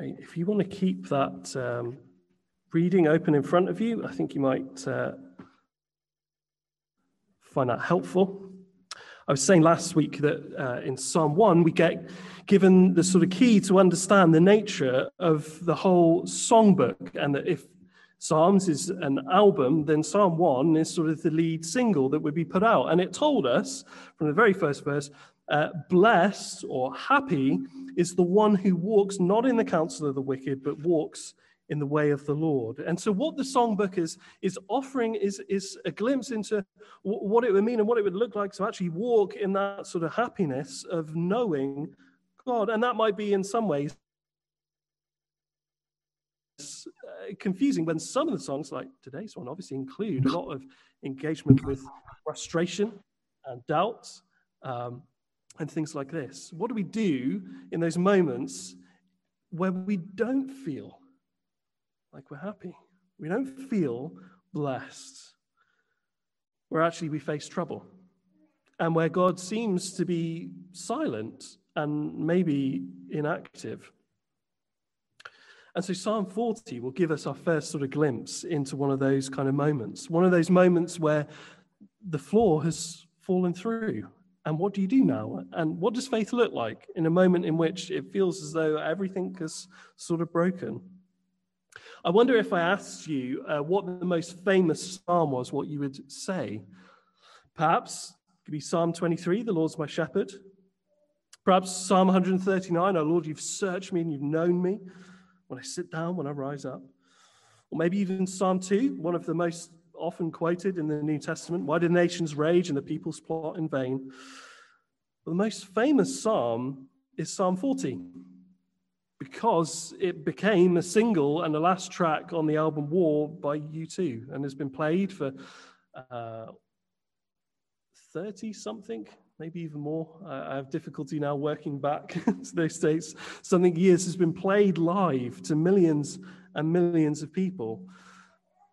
Great. If you want to keep that um, reading open in front of you, I think you might uh, find that helpful. I was saying last week that uh, in Psalm 1, we get given the sort of key to understand the nature of the whole songbook, and that if Psalms is an album, then Psalm 1 is sort of the lead single that would be put out. And it told us from the very first verse uh, blessed or happy is the one who walks not in the counsel of the wicked, but walks in the way of the Lord. And so, what the songbook is, is offering is, is a glimpse into what it would mean and what it would look like to actually walk in that sort of happiness of knowing God. And that might be in some ways uh, confusing when some of the songs, like today's one, obviously include a lot of engagement with frustration and doubts. um, and things like this. What do we do in those moments where we don't feel like we're happy. We don't feel blessed. Where actually we face trouble. And where God seems to be silent and maybe inactive. And so Psalm 40 will give us our first sort of glimpse into one of those kind of moments, one of those moments where the floor has fallen through. And what do you do now? And what does faith look like in a moment in which it feels as though everything is sort of broken? I wonder if I asked you uh, what the most famous psalm was, what you would say. Perhaps it could be Psalm 23, The Lord's my shepherd. Perhaps Psalm 139, Oh Lord, you've searched me and you've known me when I sit down, when I rise up. Or maybe even Psalm 2, one of the most often quoted in the New Testament. Why do nations rage and the peoples plot in vain? But the most famous psalm is Psalm 40 because it became a single and the last track on the album War by U2 and has been played for 30 uh, something, maybe even more. I have difficulty now working back to those dates. Something years has been played live to millions and millions of people.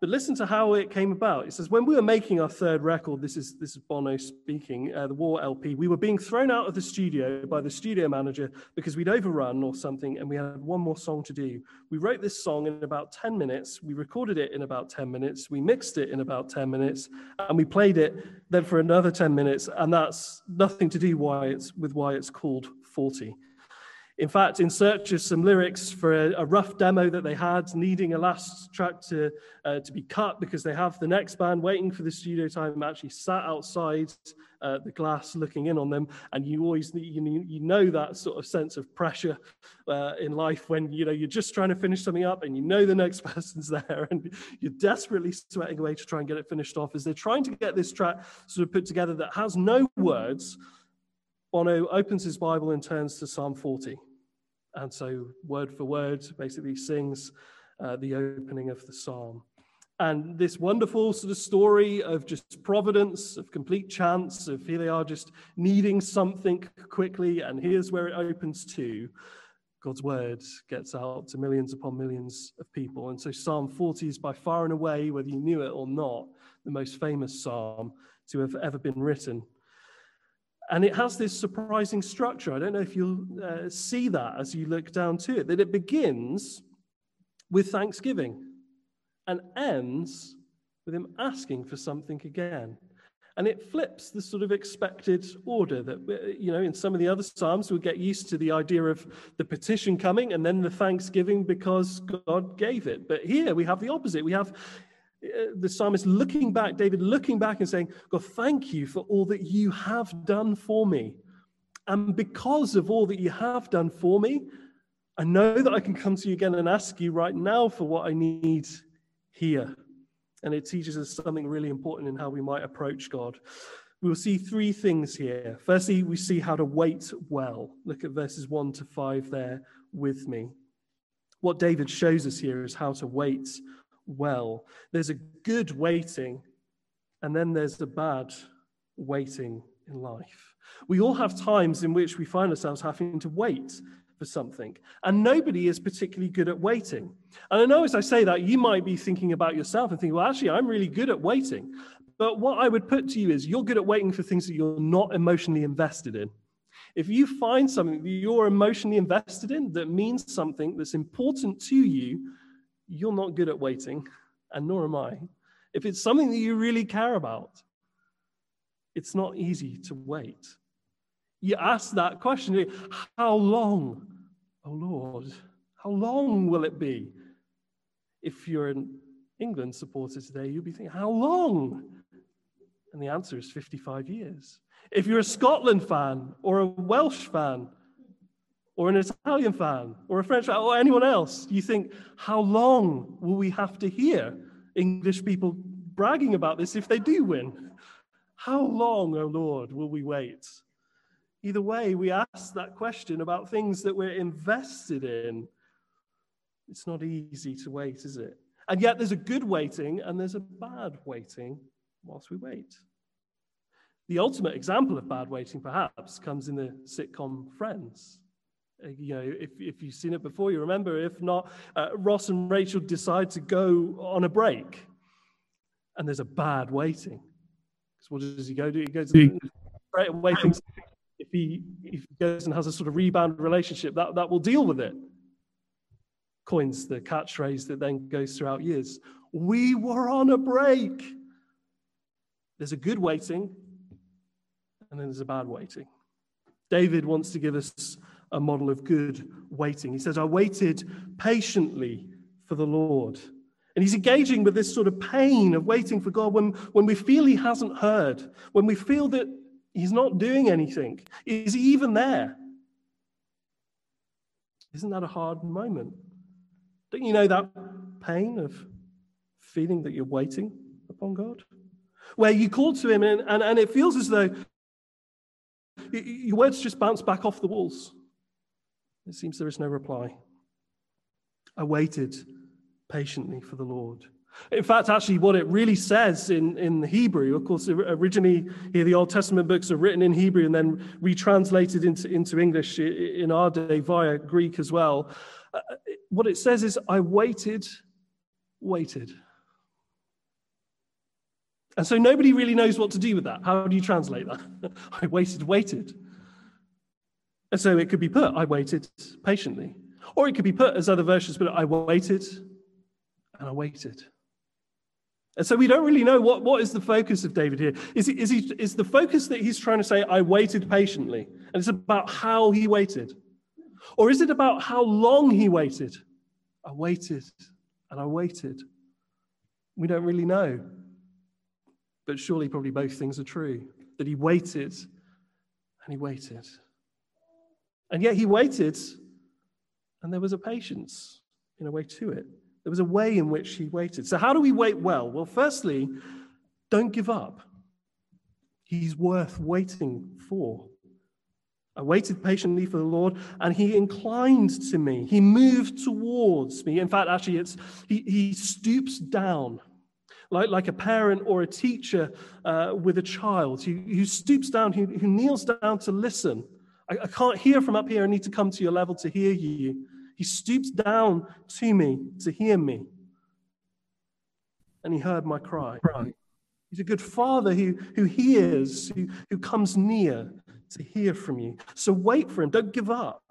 But listen to how it came about. It says, when we were making our third record, this is, this is Bono speaking, uh, the War LP, we were being thrown out of the studio by the studio manager because we'd overrun or something and we had one more song to do. We wrote this song in about 10 minutes, we recorded it in about 10 minutes, we mixed it in about 10 minutes, and we played it then for another 10 minutes, and that's nothing to do why it's, with why it's called 40. In fact, in search of some lyrics for a, a rough demo that they had, needing a last track to, uh, to be cut because they have the next band waiting for the studio time, actually sat outside uh, the glass looking in on them. And you always you you know that sort of sense of pressure uh, in life when you know you're just trying to finish something up and you know the next person's there and you're desperately sweating away to try and get it finished off as they're trying to get this track sort of put together that has no words. Bono opens his Bible and turns to Psalm 40 and so word for word basically sings uh, the opening of the psalm. And this wonderful sort of story of just providence, of complete chance, of here they are just needing something quickly, and here's where it opens to. God's word gets out to millions upon millions of people. And so Psalm 40 is by far and away, whether you knew it or not, the most famous psalm to have ever been written. And it has this surprising structure. I don't know if you'll uh, see that as you look down to it, that it begins with thanksgiving and ends with him asking for something again. And it flips the sort of expected order that, uh, you know, in some of the other Psalms, we get used to the idea of the petition coming and then the thanksgiving because God gave it. But here we have the opposite. We have Uh, the psalmist looking back, David looking back and saying, God, thank you for all that you have done for me. And because of all that you have done for me, I know that I can come to you again and ask you right now for what I need here. And it teaches us something really important in how we might approach God. We'll see three things here. Firstly, we see how to wait well. Look at verses 1 to 5 there with me. What David shows us here is how to wait well. There's a good waiting, and then there's the bad waiting in life. We all have times in which we find ourselves having to wait for something, and nobody is particularly good at waiting. And I know as I say that, you might be thinking about yourself and thinking, well, actually, I'm really good at waiting. But what I would put to you is you're good at waiting for things that you're not emotionally invested in. If you find something that you're emotionally invested in that means something that's important to you, you're not good at waiting, and nor am I. If it's something that you really care about, it's not easy to wait. You ask that question how long, oh Lord, how long will it be? If you're an England supporter today, you'll be thinking, how long? And the answer is 55 years. If you're a Scotland fan or a Welsh fan or an Italian fan or a French fan or anyone else, you think, how long will we have to hear English people bragging about this if they do win? How long, O oh Lord, will we wait? Either way, we ask that question about things that we're invested in. It's not easy to wait, is it? And yet there's a good waiting and there's a bad waiting whilst we wait. The ultimate example of bad waiting, perhaps, comes in the sitcom Friends. Uh, you know, if, if you've seen it before, you remember. If not, uh, Ross and Rachel decide to go on a break, and there's a bad waiting. Because what does he go do? He goes straight away thinks if he if he goes and has a sort of rebound relationship, that, that will deal with it. Coins the catchphrase that then goes throughout years. We were on a break. There's a good waiting, and then there's a bad waiting. David wants to give us a model of good waiting. He says, I waited patiently for the Lord. And he's engaging with this sort of pain of waiting for God when, when we feel he hasn't heard, when we feel that he's not doing anything. Is he even there? Isn't that a hard moment? Don't you know that pain of feeling that you're waiting upon God? Where you call to him and, and, and it feels as though your words just bounce back off the walls. It seems there is no reply. I waited patiently for the Lord. In fact, actually, what it really says in, in Hebrew, of course, originally here the Old Testament books are written in Hebrew and then retranslated into, into English in our day via Greek as well. Uh, what it says is, I waited, waited. And so nobody really knows what to do with that. How do you translate that? I waited, waited. And so it could be put, I waited patiently. Or it could be put, as other versions but I waited and I waited. And so we don't really know what, what is the focus of David here. Is, he, is, he, is the focus that he's trying to say, I waited patiently, and it's about how he waited? Or is it about how long he waited? I waited and I waited. We don't really know. But surely, probably both things are true that he waited and he waited. And yet, he waited, and there was a patience in a way to it. There was a way in which he waited. So, how do we wait well? Well, firstly, don't give up. He's worth waiting for. I waited patiently for the Lord, and he inclined to me. He moved towards me. In fact, actually, it's he, he stoops down like, like a parent or a teacher uh, with a child who, who stoops down, who, who kneels down to listen. I, I can't hear from up here. I need to come to your level to hear you. He stoops down to me to hear me. And he heard my cry. He's a good father who, who hears, who, who comes near to hear from you. So wait for him. Don't give up.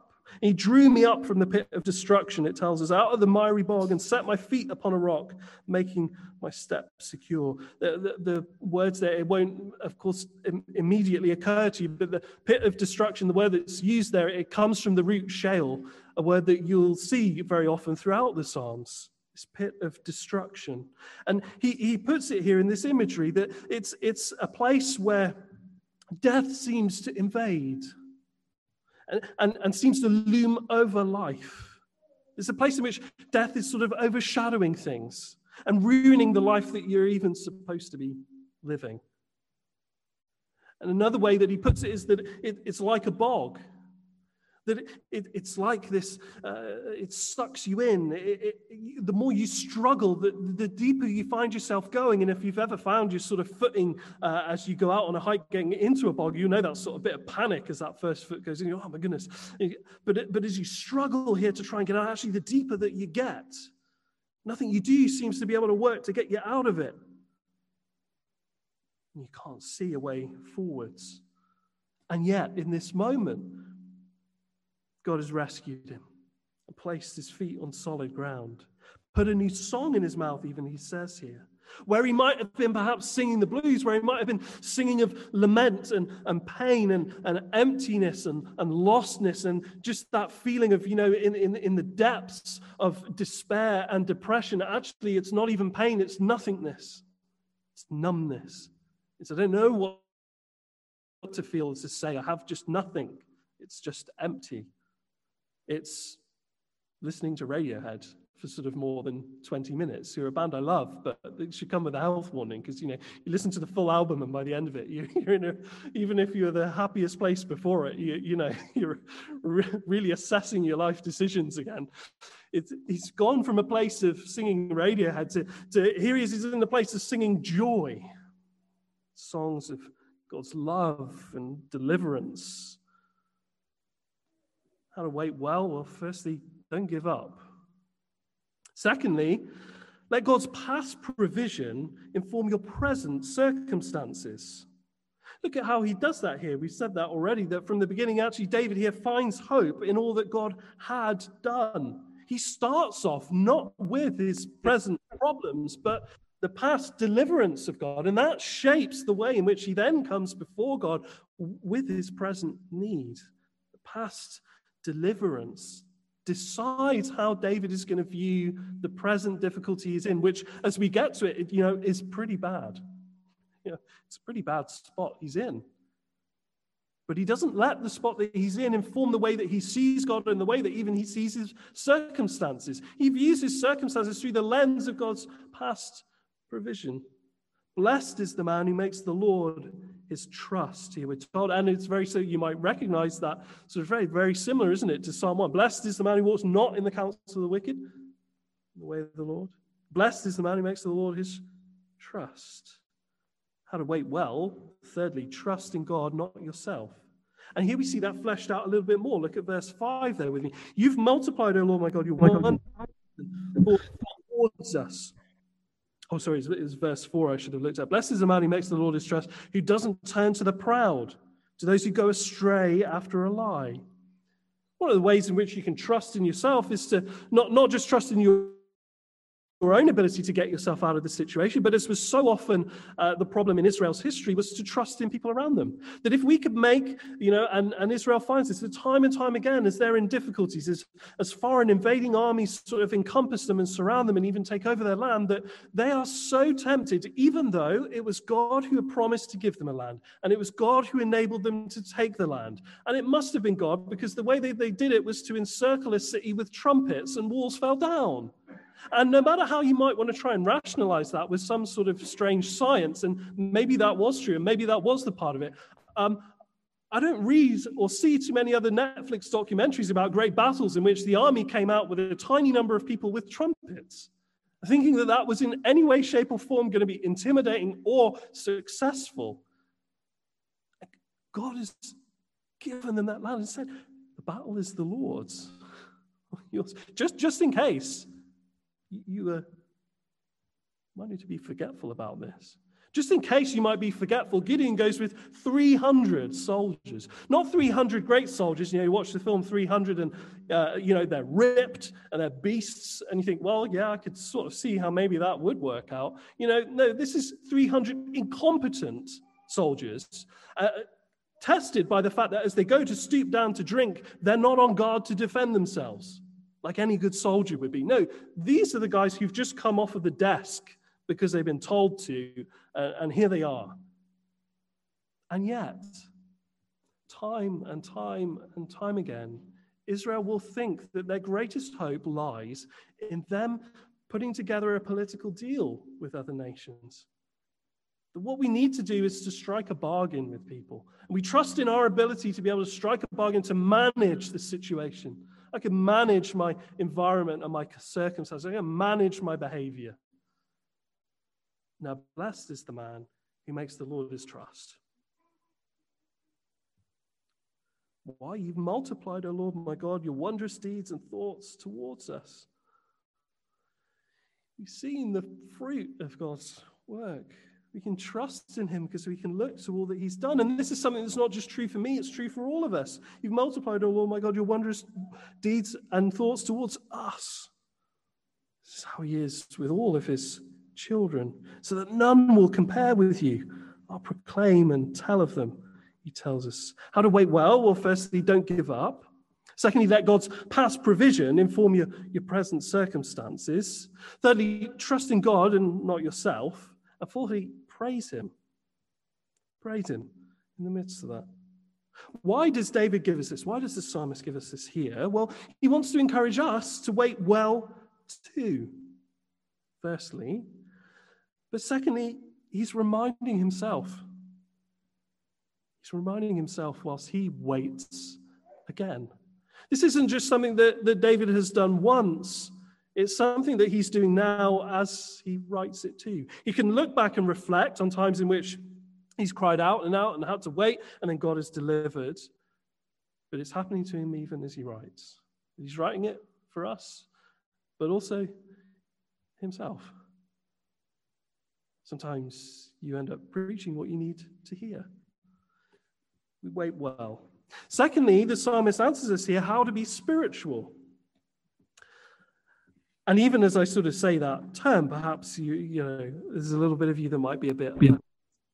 He drew me up from the pit of destruction, it tells us, out of the miry bog and set my feet upon a rock, making my steps secure. The, the, the words there, it won't, of course, Im- immediately occur to you, but the pit of destruction, the word that's used there, it comes from the root Sheol, a word that you'll see very often throughout the Psalms. This pit of destruction. And he, he puts it here in this imagery that it's, it's a place where death seems to invade and, and, and seems to loom over life. It's a place in which death is sort of overshadowing things and ruining the life that you're even supposed to be living. And another way that he puts it is that it, it's like a bog. That it, it, it's like this, uh, it sucks you in. It, the more you struggle, the, the deeper you find yourself going. And if you've ever found your sort of footing uh, as you go out on a hike getting into a bog, you know that sort of bit of panic as that first foot goes in. oh my goodness. But, but as you struggle here to try and get out, actually, the deeper that you get, nothing you do seems to be able to work to get you out of it. And you can't see a way forwards. And yet, in this moment, God has rescued him placed his feet on solid ground, put a new song in his mouth, even he says here where he might have been perhaps singing the blues, where he might have been singing of lament and, and pain and, and emptiness and, and lostness and just that feeling of, you know, in, in, in the depths of despair and depression. Actually, it's not even pain, it's nothingness, it's numbness. It's I don't know what to feel, to say, I have just nothing. It's just empty. It's listening to Radiohead for sort of more than 20 minutes. You're a band I love, but it should come with a health warning because you know you listen to the full album and by the end of it, you, are in a, even if you're the happiest place before it, you, you know you're re- really assessing your life decisions again. It's, he's gone from a place of singing Radiohead to, to here he is, he's in the place of singing joy, songs of God's love and deliverance. How to wait well? Well, firstly, don't give up. Secondly, let God's past provision inform your present circumstances. Look at how he does that here. We've said that already, that from the beginning, actually, David here finds hope in all that God had done. He starts off not with his present problems, but the past deliverance of God. And that shapes the way in which he then comes before God with his present need. The past deliverance decides how David is going to view the present difficulty he's in, which, as we get to it, you know, is pretty bad. You know, it's a pretty bad spot he's in. But he doesn't let the spot that he's in inform the way that he sees God and the way that even he sees his circumstances. He views his circumstances through the lens of God's past provision. Blessed is the man who makes the Lord his trust. Here we're told and it's very so you might recognize that. Sort of very very similar isn't it to psalm 1 blessed is the man who walks not in the counsel of the wicked the way of the lord. Blessed is the man who makes the lord his trust. How to wait well. Thirdly trust in god not yourself. And here we see that fleshed out a little bit more. Look at verse 5 there with me. You've multiplied o lord my god your wonder towards us Oh, sorry, it was verse 4 I should have looked at. Blessed is the man who makes the Lord his trust, who doesn't turn to the proud, to those who go astray after a lie. One of the ways in which you can trust in yourself is to not, not just trust in your your own ability to get yourself out of the situation, but as was so often uh, the problem in Israel's history, was to trust in people around them. That if we could make, you know, and, and Israel finds this time and time again as they're in difficulties, as, as foreign invading armies sort of encompass them and surround them and even take over their land, that they are so tempted, even though it was God who had promised to give them a land, and it was God who enabled them to take the land. And it must have been God because the way they, they did it was to encircle a city with trumpets and walls fell down. And no matter how you might want to try and rationalize that with some sort of strange science, and maybe that was true, and maybe that was the part of it, um, I don't read or see too many other Netflix documentaries about great battles in which the army came out with a tiny number of people with trumpets, thinking that that was in any way, shape, or form going to be intimidating or successful. God has given them that land and said, The battle is the Lord's. Just, just in case you uh, might need to be forgetful about this. Just in case you might be forgetful, Gideon goes with 300 soldiers. Not 300 great soldiers. You know, you watch the film 300 and, uh, you know, they're ripped and they're beasts. And you think, well, yeah, I could sort of see how maybe that would work out. You know, no, this is 300 incompetent soldiers. Uh, tested by the fact that as they go to stoop down to drink, they're not on guard to defend themselves like any good soldier would be. No, these are the guys who've just come off of the desk because they've been told to, and here they are. And yet, time and time and time again, Israel will think that their greatest hope lies in them putting together a political deal with other nations. That what we need to do is to strike a bargain with people. We trust in our ability to be able to strike a bargain to manage the situation. I can manage my environment and my circumstances. I can manage my behavior. Now, blessed is the man who makes the Lord his trust. Why? You've multiplied, O Lord my God, your wondrous deeds and thoughts towards us. We've seen the fruit of God's work. We can trust in him because we can look to all that he's done. And this is something that's not just true for me, it's true for all of us. You've multiplied, oh my God, your wondrous deeds and thoughts towards us. This is how he is with all of his children, so that none will compare with you. I'll proclaim and tell of them, he tells us. How to wait well? Well, firstly, don't give up. Secondly, let God's past provision inform your, your present circumstances. Thirdly, trust in God and not yourself. And fourthly, praise Him. Praise Him in the midst of that. Why does David give us this? Why does the psalmist give us this here? Well, he wants to encourage us to wait well too, firstly. But secondly, he's reminding himself. He's reminding himself whilst he waits again. This isn't just something that, that David has done once. It's something that he's doing now as he writes it to you. He can look back and reflect on times in which he's cried out and out and had to wait, and then God has delivered. But it's happening to him even as he writes. He's writing it for us, but also himself. Sometimes you end up preaching what you need to hear. We wait well. Secondly, the psalmist answers us here how to be spiritual. And even as I sort of say that term, perhaps you, you know, there's a little bit of you that might be a bit. Yeah.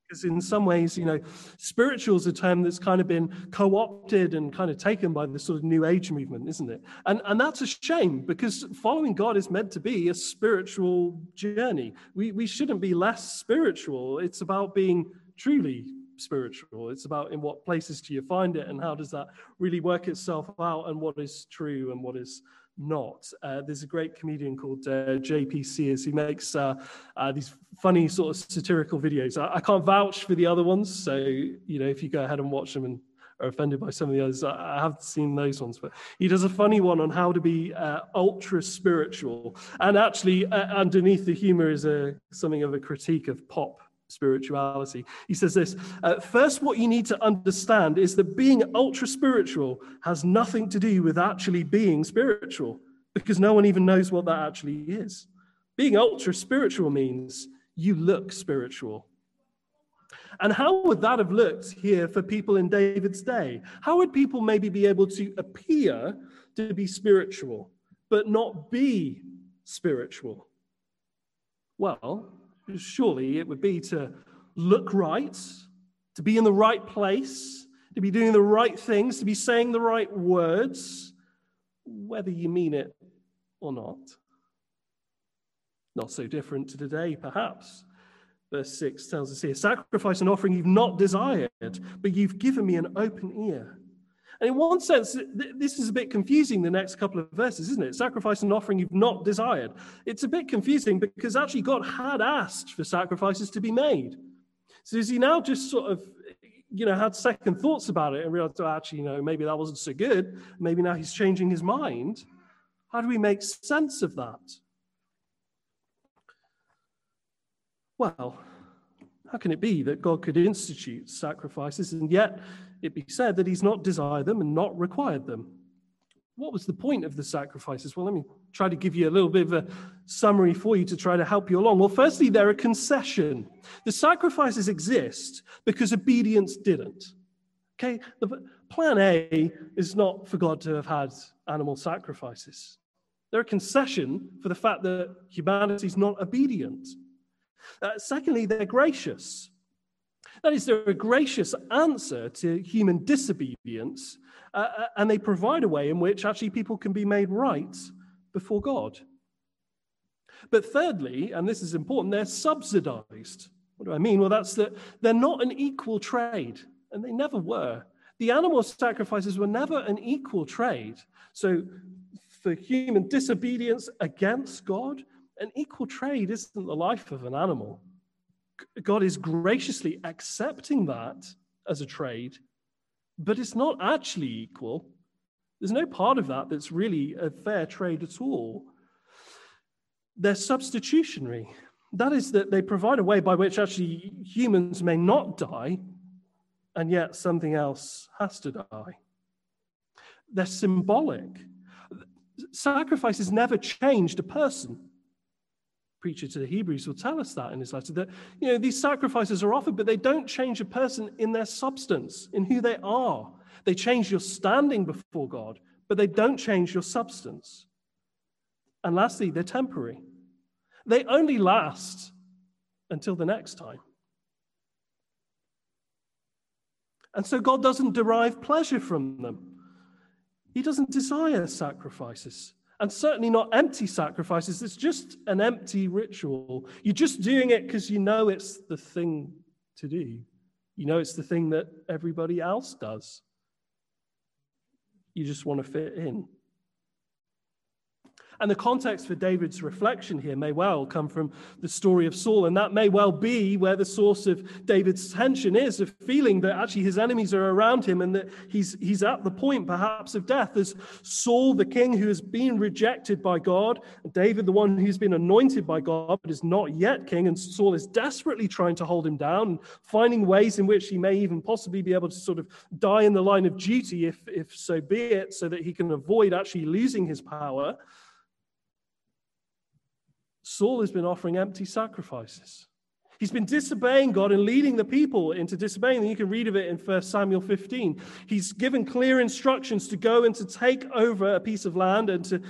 Because in some ways, you know, spiritual is a term that's kind of been co opted and kind of taken by the sort of New Age movement, isn't it? And, and that's a shame because following God is meant to be a spiritual journey. We, we shouldn't be less spiritual. It's about being truly spiritual. It's about in what places do you find it and how does that really work itself out and what is true and what is not. Uh, there's a great comedian called uh, JP Sears who makes uh, uh, these funny sort of satirical videos. I, I, can't vouch for the other ones, so you know if you go ahead and watch them and are offended by some of the others, I, I have seen those ones. But he does a funny one on how to be uh, ultra spiritual, and actually uh, underneath the humor is a something of a critique of pop spirituality. He says this uh, First, what you need to understand is that being ultra spiritual has nothing to do with actually being spiritual, because no one even knows what that actually is. Being ultra spiritual means you look spiritual. And how would that have looked here for people in David's day? How would people maybe be able to appear to be spiritual, but not be spiritual? Well, surely it would be to look right, to be in the right place, to be doing the right things, to be saying the right words, whether you mean it or not. Not so different to today, perhaps. Verse 6 tells us here sacrifice and offering you've not desired, but you've given me an open ear. And in one sense, this is a bit confusing, the next couple of verses, isn't it? Sacrifice and offering you've not desired. It's a bit confusing because actually God had asked for sacrifices to be made. So is he now just sort of, you know, had second thoughts about it and realized, oh, actually, you know, maybe that wasn't so good. Maybe now he's changing his mind. How do we make sense of that? Well, how can it be that God could institute sacrifices and yet it be said that he's not desired them and not required them. What was the point of the sacrifices? Well, let me try to give you a little bit of a summary for you to try to help you along. Well, firstly, they're a concession. The sacrifices exist because obedience didn't. Okay, the plan A is not for God to have had animal sacrifices. They're a concession for the fact that humanity is not obedient. Uh, secondly, they're gracious. That is, they're a gracious answer to human disobedience, uh, uh, and they provide a way in which actually people can be made right before God. But thirdly, and this is important, they're subsidized. What do I mean? Well, that's that they're not an equal trade, and they never were. The animal sacrifices were never an equal trade. So, for human disobedience against God, an equal trade isn't the life of an animal. God is graciously accepting that as a trade, but it's not actually equal. There's no part of that that's really a fair trade at all. They're substitutionary. That is, that they provide a way by which actually humans may not die, and yet something else has to die. They're symbolic. Sacrifices never changed a person. Preacher to the Hebrews will tell us that in his letter that you know these sacrifices are offered, but they don't change a person in their substance, in who they are. They change your standing before God, but they don't change your substance. And lastly, they're temporary. They only last until the next time. And so God doesn't derive pleasure from them. He doesn't desire sacrifices and certainly not empty sacrifices. It's just an empty ritual. You're just doing it because you know it's the thing to do. You know it's the thing that everybody else does. You just want to fit in. And the context for David's reflection here may well come from the story of Saul, and that may well be where the source of David's tension is of feeling that actually his enemies are around him and that he's, he's at the point perhaps of death. As Saul, the king who has been rejected by God, and David, the one who's been anointed by God but is not yet king, and Saul is desperately trying to hold him down finding ways in which he may even possibly be able to sort of die in the line of duty, if, if so be it, so that he can avoid actually losing his power. Saul has been offering empty sacrifices. He's been disobeying God and leading the people into disobeying. You can read of it in 1 Samuel 15. He's given clear instructions to go and to take over a piece of land and to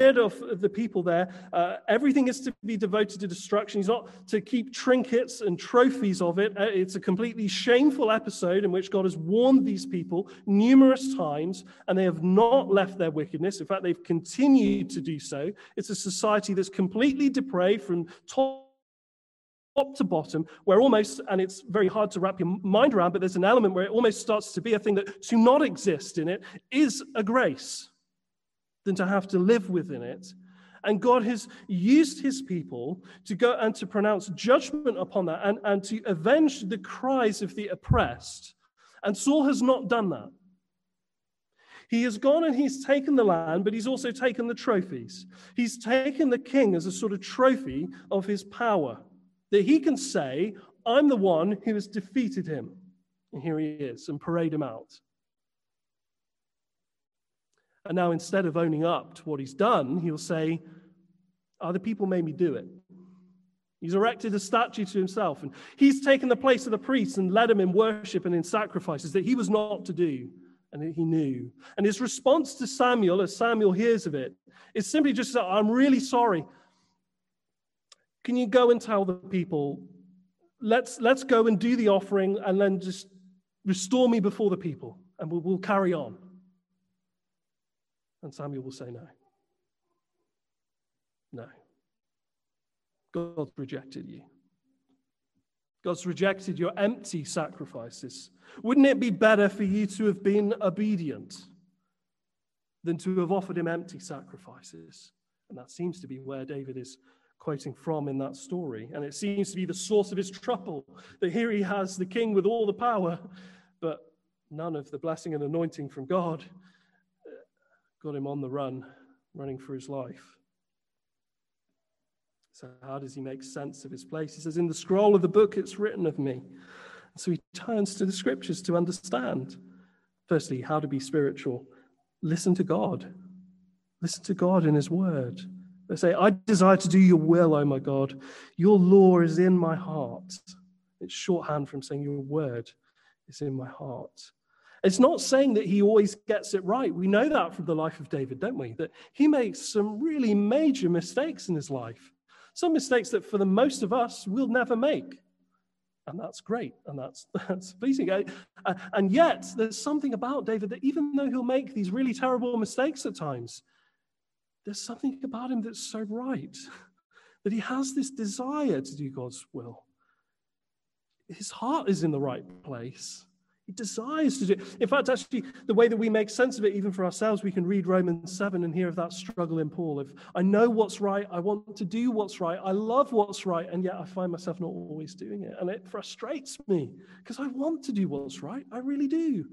of the people there. Uh, everything is to be devoted to destruction. He's not to keep trinkets and trophies of it. Uh, it's a completely shameful episode in which God has warned these people numerous times, and they have not left their wickedness. In fact, they've continued to do so. It's a society that's completely depraved from top top to bottom, where almost, and it's very hard to wrap your mind around, but there's an element where it almost starts to be a thing that to not exist in it is a grace than to have to live within it. And God has used his people to go and to pronounce judgment upon that and, and to avenge the cries of the oppressed. And Saul has not done that. He has gone and he's taken the land, but he's also taken the trophies. He's taken the king as a sort of trophy of his power, that he can say, I'm the one who has defeated him. And here he is, and parade him out. And now, instead of owning up to what he's done, he'll say, Other people made me do it. He's erected a statue to himself, and he's taken the place of the priests and led them in worship and in sacrifices that he was not to do, and that he knew. And his response to Samuel, as Samuel hears of it, is simply just, I'm really sorry. Can you go and tell the people, let's, let's go and do the offering and then just restore me before the people, and we'll, we'll carry on. And Samuel will say, No. No. God's rejected you. God's rejected your empty sacrifices. Wouldn't it be better for you to have been obedient than to have offered him empty sacrifices? And that seems to be where David is quoting from in that story. And it seems to be the source of his trouble that here he has the king with all the power, but none of the blessing and anointing from God got him on the run, running for his life. So, how does he make sense of his place? He says, In the scroll of the book, it's written of me. So, he turns to the scriptures to understand. Firstly, how to be spiritual. Listen to God. Listen to God in his word. They say, I desire to do your will, O my God. Your law is in my heart. It's shorthand from saying your word is in my heart. It's not saying that he always gets it right. We know that from the life of David, don't we? That he makes some really major mistakes in his life. Some mistakes that for the most of us we'll never make. And that's great. And that's, that's pleasing. Uh, and yet, there's something about David that even though he'll make these really terrible mistakes at times, there's something about him that's so right that he has this desire to do God's will. His heart is in the right place. He desires to do it. In fact, actually, the way that we make sense of it, even for ourselves, we can read Romans 7 and hear of that struggle in Paul. If I know what's right, I want to do what's right, I love what's right, and yet I find myself not always doing it. And it frustrates me because I want to do what's right. I really do.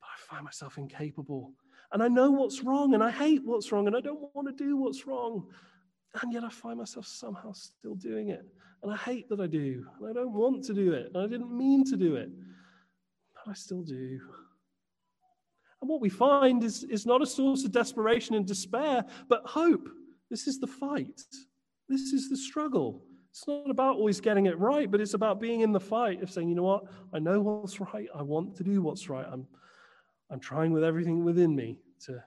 But I find myself incapable. And I know what's wrong, and I hate what's wrong, and I don't want to do what's wrong. And yet I find myself somehow still doing it. And I hate that I do. And I don't want to do it. And I didn't mean to do it. I still do. And what we find is, is not a source of desperation and despair, but hope. This is the fight. This is the struggle. It's not about always getting it right, but it's about being in the fight of saying, you know what, I know what's right. I want to do what's right. I'm, I'm trying with everything within me to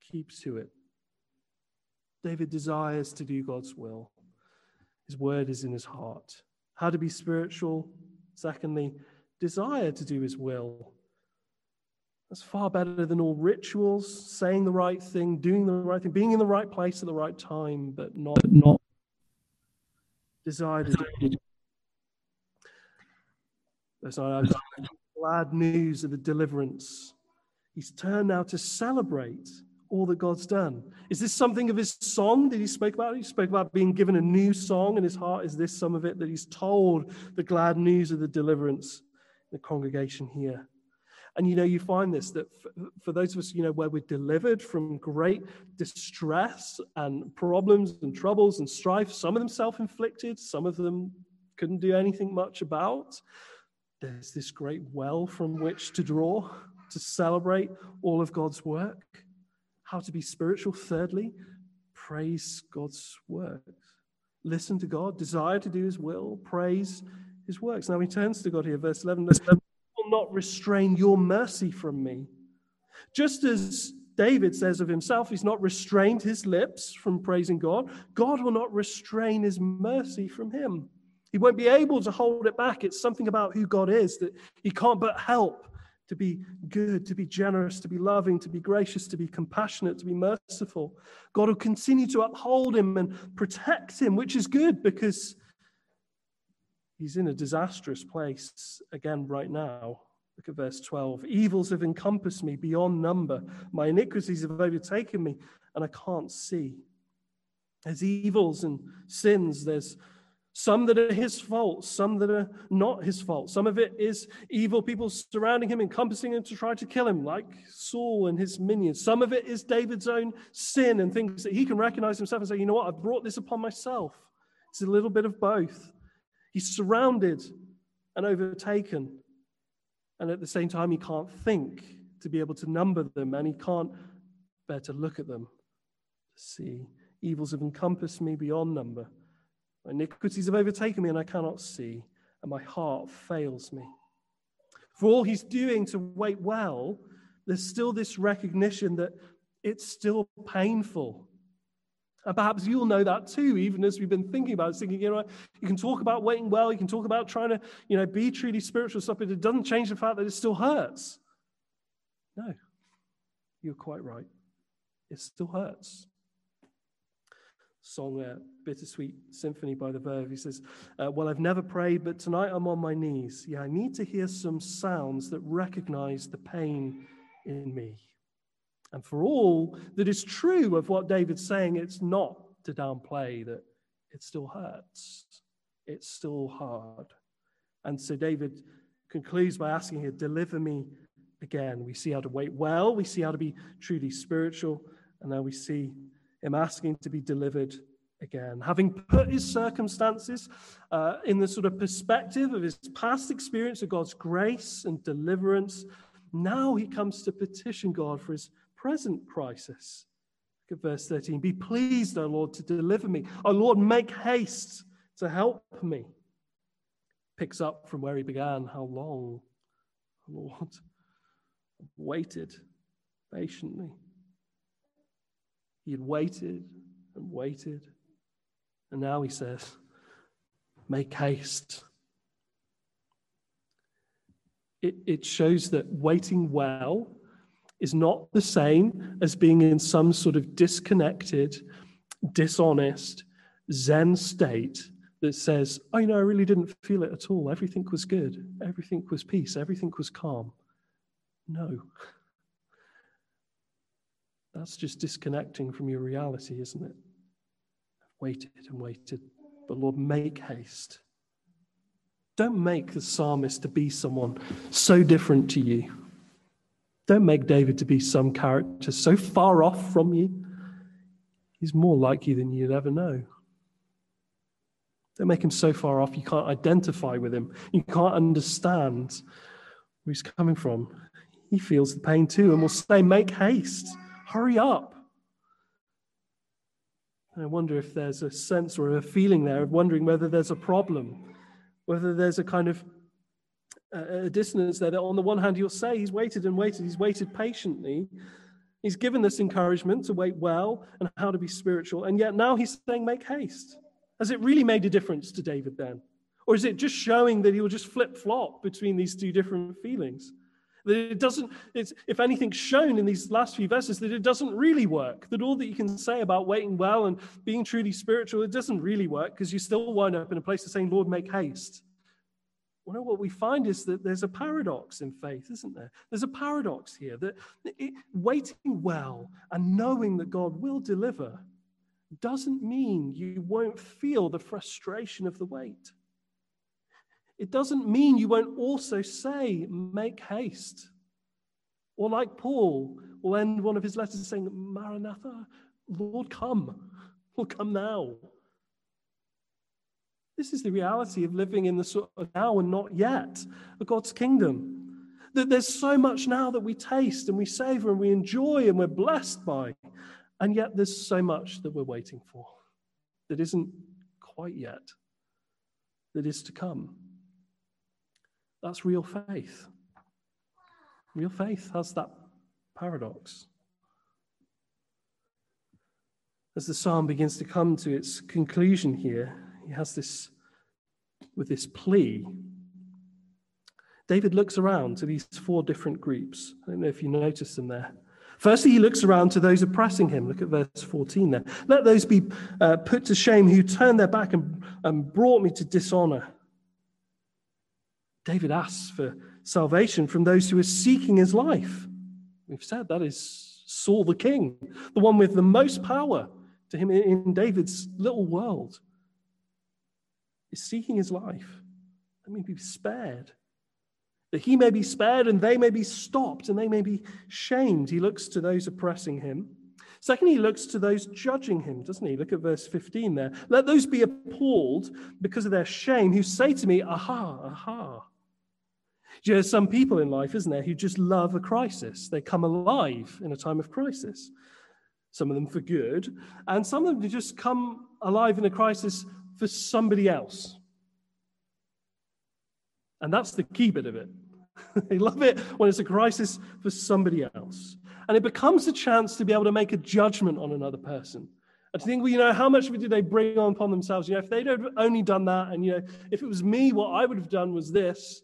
keep to it. David desires to do God's will. His word is in his heart. How to be spiritual? Secondly, desire to do his will. That's far better than all rituals, saying the right thing, doing the right thing, being in the right place at the right time, but not, not desire to do. Verse 9, glad news of the deliverance. He's turned now to celebrate all that God's done. Is this something of his song that he spoke about? He spoke about being given a new song in his heart. Is this some of it that he's told the glad news of the deliverance the congregation here? And you know, you find this that for, for those of us, you know, where we're delivered from great distress and problems and troubles and strife, some of them self inflicted, some of them couldn't do anything much about. There's this great well from which to draw to celebrate all of God's work. How to be spiritual, thirdly, praise God's works. Listen to God, desire to do his will, praise his works. Now he turns to God here, verse 11 will not restrain your mercy from me. Just as David says of himself, he's not restrained his lips from praising God, God will not restrain his mercy from him. He won't be able to hold it back. It's something about who God is that he can't but help to be good, to be generous, to be loving, to be gracious, to be compassionate, to be merciful. God will continue to uphold him and protect him, which is good because He's in a disastrous place again right now. Look at verse 12. Evils have encompassed me beyond number. My iniquities have overtaken me, and I can't see. There's evils and sins. There's some that are his fault, some that are not his fault. Some of it is evil people surrounding him, encompassing him to try to kill him, like Saul and his minions. Some of it is David's own sin and things that he can recognize himself and say, you know what, I've brought this upon myself. It's a little bit of both. He's surrounded and overtaken. And at the same time, he can't think to be able to number them, and he can't bear to look at them to see. Evils have encompassed me beyond number. My iniquities have overtaken me, and I cannot see, and my heart fails me. For all he's doing to wait well, there's still this recognition that it's still painful. And perhaps you'll know that too, even as we've been thinking about it, thinking, you know, you can talk about waiting well, you can talk about trying to, you know, be truly spiritual stuff, but it doesn't change the fact that it still hurts. No, you're quite right. It still hurts. Song, uh, Bittersweet Symphony by the Verve. He says, uh, Well, I've never prayed, but tonight I'm on my knees. Yeah, I need to hear some sounds that recognize the pain in me. And for all that is true of what David's saying, it's not to downplay that it still hurts, it's still hard. And so David concludes by asking here, Deliver me again. We see how to wait well, we see how to be truly spiritual, and now we see him asking to be delivered again. Having put his circumstances uh, in the sort of perspective of his past experience of God's grace and deliverance, now he comes to petition God for his present crisis. Look at verse 13. Be pleased, O Lord, to deliver me. O Lord, make haste to help me. Picks up from where he began. How long, Lord, waited patiently. He had waited and waited. And now he says, Make haste. It, it shows that waiting well is not the same as being in some sort of disconnected, dishonest, Zen state that says, oh, you know, I really didn't feel it at all. Everything was good. Everything was peace. Everything was calm. No. That's just disconnecting from your reality, isn't it? I've waited and waited. But Lord, make haste. Don't make the psalmist to be someone so different to you don't make David to be some character so far off from you. He's more like you than you'd ever know. Don't make him so far off you can't identify with him. You can't understand where he's coming from. He feels the pain too and will say, Make haste, hurry up. And I wonder if there's a sense or a feeling there of wondering whether there's a problem, whether there's a kind of a dissonance there that on the one hand you'll say he's waited and waited, he's waited patiently. He's given this encouragement to wait well and how to be spiritual. And yet now he's saying, make haste. Has it really made a difference to David then? Or is it just showing that he will just flip flop between these two different feelings? That it doesn't, it's, if anything, shown in these last few verses that it doesn't really work. That all that you can say about waiting well and being truly spiritual, it doesn't really work because you still wind up in a place of saying, Lord, make haste. Well, what we find is that there's a paradox in faith, isn't there? There's a paradox here that it, waiting well and knowing that God will deliver doesn't mean you won't feel the frustration of the wait. It doesn't mean you won't also say, make haste. Or, like Paul will end one of his letters saying, Maranatha, Lord, come. Lord, come now. This is the reality of living in the sort of now and not yet of God's kingdom. That there's so much now that we taste and we savor and we enjoy and we're blessed by. And yet there's so much that we're waiting for that isn't quite yet, that is to come. That's real faith. Real faith has that paradox. As the psalm begins to come to its conclusion here, he has this with this plea. David looks around to these four different groups. I don't know if you notice them there. Firstly, he looks around to those oppressing him. Look at verse 14 there. Let those be uh, put to shame who turned their back and, and brought me to dishonor. David asks for salvation from those who are seeking his life. We've said that is Saul the king, the one with the most power to him in David's little world, is seeking his life. Let me be spared. That he may be spared and they may be stopped and they may be shamed. He looks to those oppressing him. Secondly, he looks to those judging him, doesn't he? Look at verse 15 there. Let those be appalled because of their shame who say to me, Aha, aha. There's some people in life, isn't there, who just love a crisis. They come alive in a time of crisis. Some of them for good, and some of them just come alive in a crisis for somebody else. And that's the key bit of it. they love it when it's a crisis for somebody else. And it becomes a chance to be able to make a judgment on another person. And to think, well, you know, how much did they bring on upon themselves? You know, if they'd only done that, and, you know, if it was me, what I would have done was this,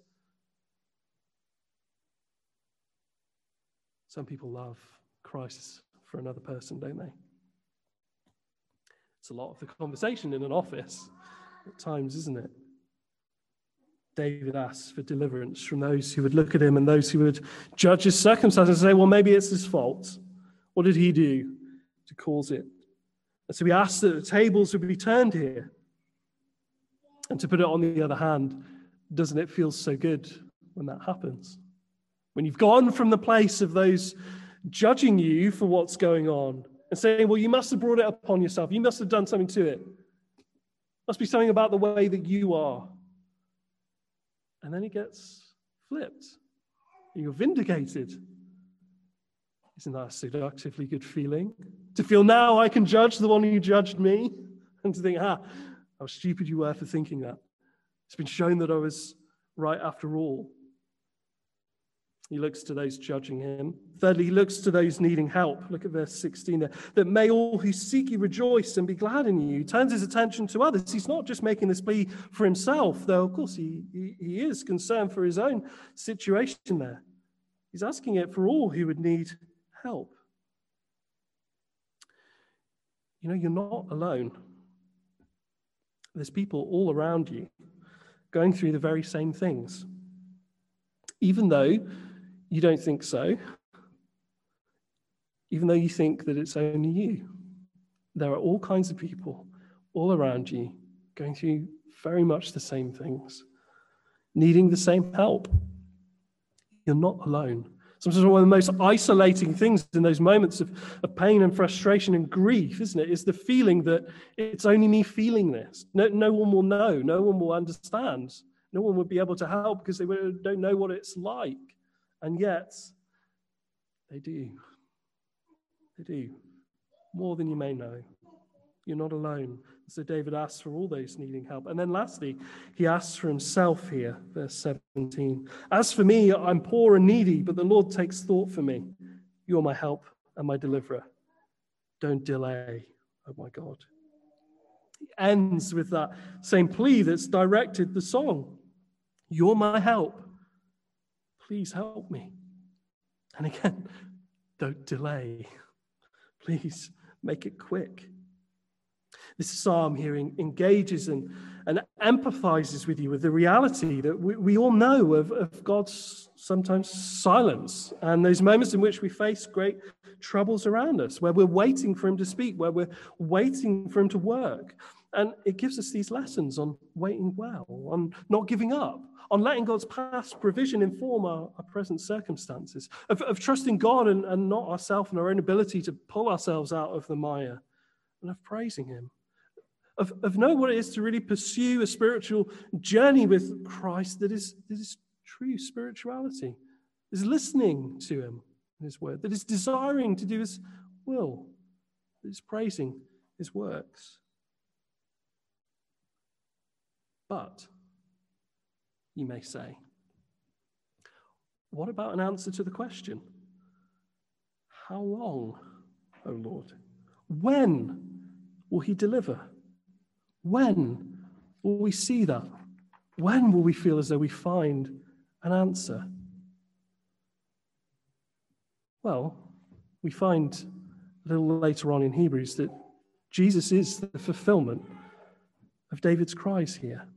Some people love crisis for another person, don't they? It's a lot of the conversation in an office at times, isn't it? David asks for deliverance from those who would look at him and those who would judge his circumstances and say, well, maybe it's his fault. What did he do to cause it? And so he asks that the tables would be turned here. And to put it on the other hand, doesn't it feel so good when that happens? When you've gone from the place of those judging you for what's going on and saying, well, you must have brought it upon yourself. You must have done something to it. Must be something about the way that you are. And then it gets flipped. You're vindicated. Isn't that a seductively good feeling? To feel now I can judge the one who judged me, and to think, ah, how stupid you were for thinking that. It's been shown that I was right after all. He looks to those judging him. Thirdly, he looks to those needing help. Look at verse 16 there. That may all who seek you rejoice and be glad in you. He turns his attention to others. He's not just making this plea for himself, though, of course, he, he, he is concerned for his own situation there. He's asking it for all who would need help. You know, you're not alone. There's people all around you going through the very same things. Even though you don't think so, even though you think that it's only you. There are all kinds of people all around you going through very much the same things, needing the same help. You're not alone. Sometimes one of the most isolating things in those moments of, of pain and frustration and grief, isn't it? Is the feeling that it's only me feeling this. No, no one will know. No one will understand. No one will be able to help because they don't know what it's like. And yet, they do. They do. More than you may know. You're not alone. So David asks for all those needing help. And then lastly, he asks for himself here, verse 17. As for me, I'm poor and needy, but the Lord takes thought for me. You are my help and my deliverer. Don't delay, oh my God. He ends with that same plea that's directed the song You're my help. Please help me. And again, don't delay. Please make it quick. This psalm here engages and, and empathizes with you with the reality that we, we all know of, of God's sometimes silence and those moments in which we face great troubles around us, where we're waiting for Him to speak, where we're waiting for Him to work. And it gives us these lessons on waiting well, on not giving up, on letting God's past provision inform our, our present circumstances, of, of trusting God and, and not ourselves and our own ability to pull ourselves out of the mire, and of praising Him of, of knowing what it is to really pursue a spiritual journey with Christ that is, that is true spirituality, is listening to Him in His word, that is desiring to do His will, that is praising His works. But, you may say, what about an answer to the question? How long, O Lord? When will He deliver? When will we see that? When will we feel as though we find an answer? Well, we find a little later on in Hebrews that Jesus is the fulfillment of David's cries here.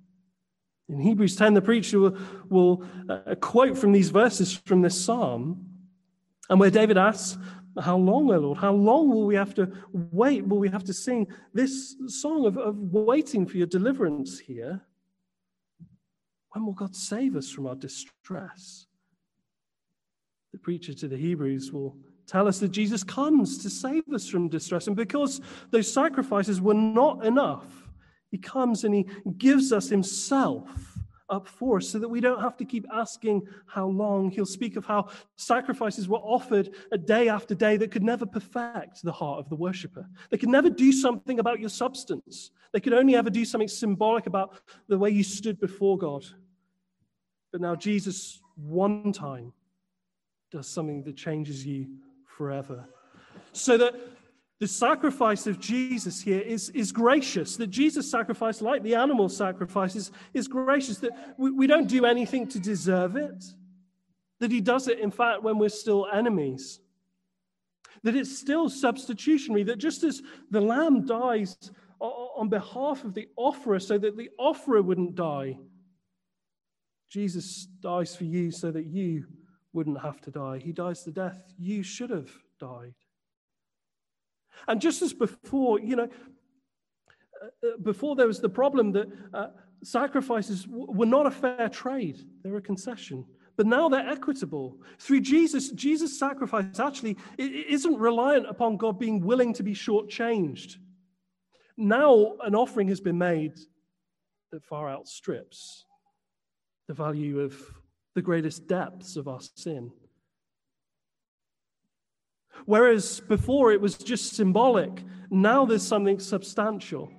In Hebrews 10, the preacher will, will uh, quote from these verses from this psalm, and where David asks, how long, O Lord? How long will we have to wait? Will we have to sing this song of, of waiting for your deliverance here? When will God save us from our distress? The preacher to the Hebrews will tell us that Jesus comes to save us from distress. And because those sacrifices were not enough, he comes and he gives us himself up for us so that we don't have to keep asking how long. He'll speak of how sacrifices were offered a day after day that could never perfect the heart of the worshiper. They could never do something about your substance, they could only ever do something symbolic about the way you stood before God. But now Jesus, one time, does something that changes you forever. So that the sacrifice of Jesus here is, is gracious, that Jesus' sacrifice, like the animal sacrifices, is gracious, that we, we don't do anything to deserve it, that he does it, in fact, when we're still enemies, that it's still substitutionary, that just as the lamb dies on behalf of the offerer so that the offerer wouldn't die, Jesus dies for you so that you wouldn't have to die. He dies the death you should have died. And just as before, you know, uh, uh, before there was the problem that uh, sacrifices were not a fair trade, they were a concession. But now they're equitable. Through Jesus, Jesus' sacrifice actually isn't reliant upon God being willing to be shortchanged. Now an offering has been made that far outstrips the value of the greatest depths of our sin. Whereas before it was just symbolic, now there's something substantial.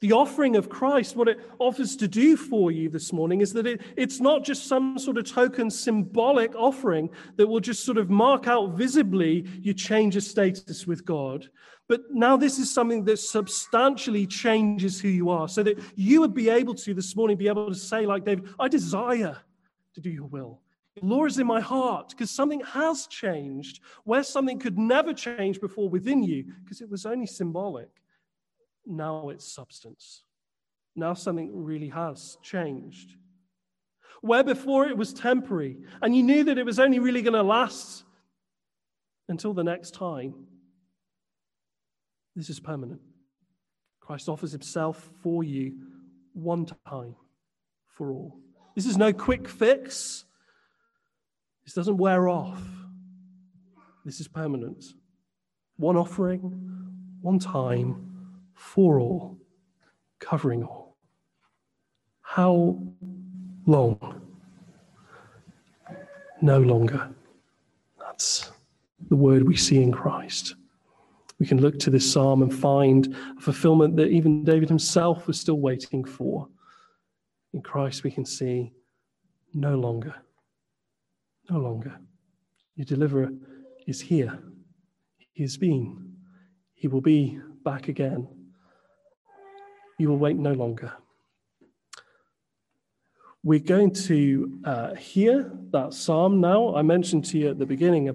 The offering of Christ, what it offers to do for you this morning is that it, it's not just some sort of token symbolic offering that will just sort of mark out visibly your change of status with God. But now this is something that substantially changes who you are so that you would be able to this morning be able to say, like David, I desire to do your will. Law is in my heart because something has changed where something could never change before within you because it was only symbolic. Now it's substance. Now something really has changed. Where before it was temporary and you knew that it was only really going to last until the next time, this is permanent. Christ offers himself for you one time for all. This is no quick fix. This doesn't wear off. This is permanent. One offering, one time, for all, covering all. How long? No longer. That's the word we see in Christ. We can look to this psalm and find a fulfillment that even David himself was still waiting for. In Christ, we can see no longer, no longer. Your deliverer is here. He has been. He will be back again. You will wait no longer. We're going to uh, hear that psalm now. I mentioned to you at the beginning